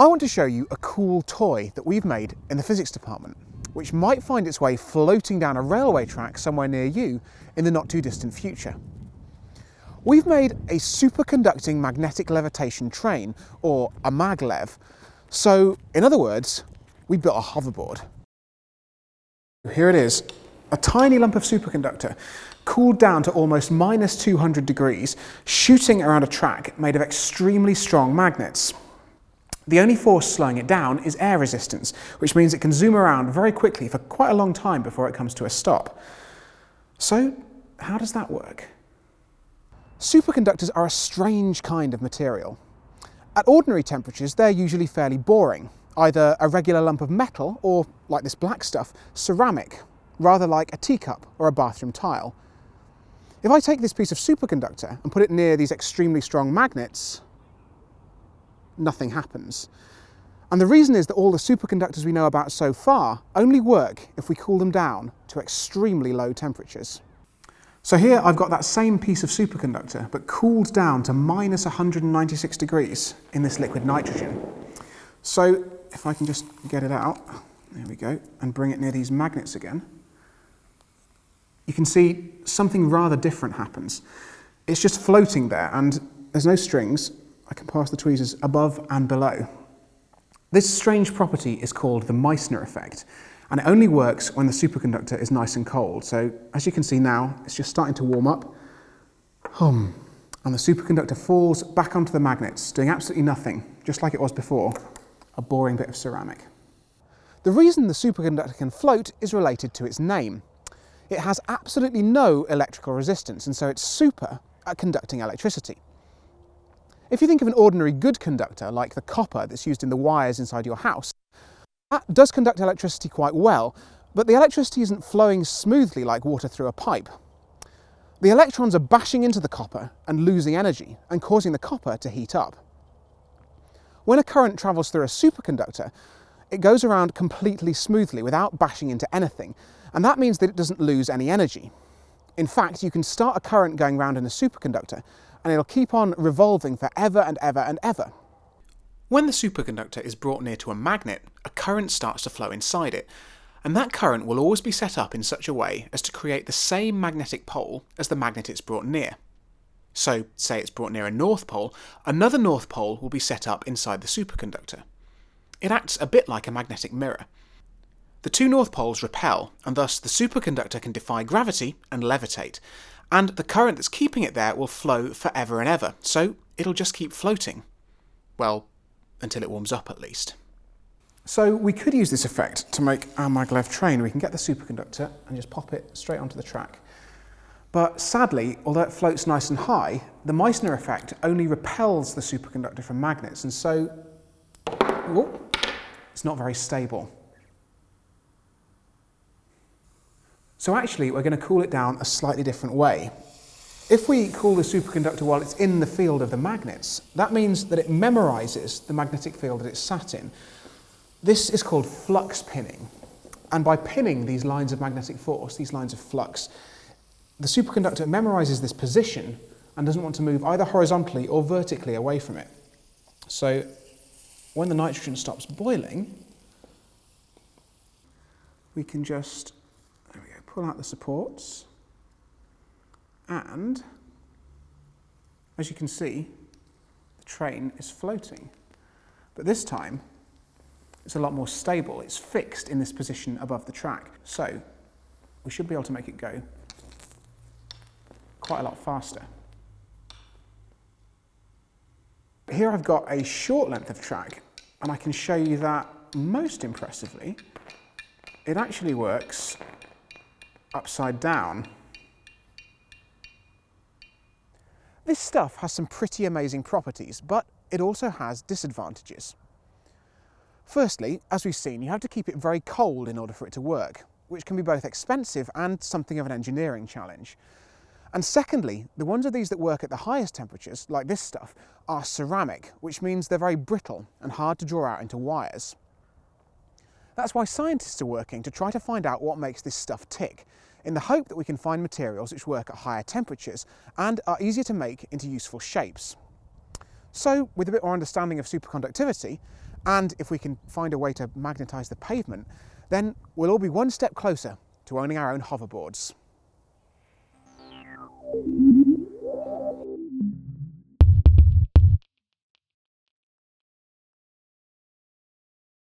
I want to show you a cool toy that we've made in the physics department, which might find its way floating down a railway track somewhere near you in the not too distant future. We've made a superconducting magnetic levitation train, or a maglev. So, in other words, we built a hoverboard. Here it is, a tiny lump of superconductor cooled down to almost minus 200 degrees, shooting around a track made of extremely strong magnets. The only force slowing it down is air resistance, which means it can zoom around very quickly for quite a long time before it comes to a stop. So, how does that work? Superconductors are a strange kind of material. At ordinary temperatures, they're usually fairly boring, either a regular lump of metal or, like this black stuff, ceramic, rather like a teacup or a bathroom tile. If I take this piece of superconductor and put it near these extremely strong magnets, nothing happens. And the reason is that all the superconductors we know about so far only work if we cool them down to extremely low temperatures. So here I've got that same piece of superconductor, but cooled down to minus 196 degrees in this liquid nitrogen. So if I can just get it out, there we go, and bring it near these magnets again, you can see something rather different happens. It's just floating there, and there's no strings, I can pass the tweezers above and below. This strange property is called the Meissner effect, and it only works when the superconductor is nice and cold. So as you can see now, it's just starting to warm up. Hum. And the superconductor falls back onto the magnets, doing absolutely nothing, just like it was before, a boring bit of ceramic. The reason the superconductor can float is related to its name. It has absolutely no electrical resistance, and so it's super at conducting electricity. If you think of an ordinary good conductor, like the copper that's used in the wires inside your house, that does conduct electricity quite well, but the electricity isn't flowing smoothly like water through a pipe. The electrons are bashing into the copper and losing energy and causing the copper to heat up. When a current travels through a superconductor, it goes around completely smoothly without bashing into anything, and that means that it doesn't lose any energy. In fact, you can start a current going round in a superconductor and it'll keep on revolving forever and ever and ever. When the superconductor is brought near to a magnet, a current starts to flow inside it, and that current will always be set up in such a way as to create the same magnetic pole as the magnet it's brought near. So, say it's brought near a north pole, another north pole will be set up inside the superconductor. It acts a bit like a magnetic mirror. The two north poles repel, and thus the superconductor can defy gravity and levitate, and the current that's keeping it there will flow forever and ever, so it'll just keep floating. Well, until it warms up at least. So we could use this effect to make our maglev train. We can get the superconductor and just pop it straight onto the track. But sadly, although it floats nice and high, the Meissner effect only repels the superconductor from magnets, and so it's not very stable. So actually, we're going to cool it down a slightly different way. If we cool the superconductor while it's in the field of the magnets, that means that it memorizes the magnetic field that it's sat in. This is called flux pinning. And by pinning these lines of magnetic force, these lines of flux, the superconductor memorizes this position and doesn't want to move either horizontally or vertically away from it. So when the nitrogen stops boiling, we can just pull out the supports, and as you can see, the train is floating. But this time, it's a lot more stable. It's fixed in this position above the track. So we should be able to make it go quite a lot faster. Here I've got a short length of track, and I can show you that most impressively, it actually works upside down. This stuff has some pretty amazing properties, but it also has disadvantages. Firstly, as we've seen, you have to keep it very cold in order for it to work, which can be both expensive and something of an engineering challenge. And secondly, the ones of these that work at the highest temperatures, like this stuff, are ceramic, which means they're very brittle and hard to draw out into wires. That's why scientists are working to try to find out what makes this stuff tick, in the hope that we can find materials which work at higher temperatures and are easier to make into useful shapes. So, with a bit more understanding of superconductivity, and if we can find a way to magnetise the pavement, then we'll all be one step closer to owning our own hoverboards.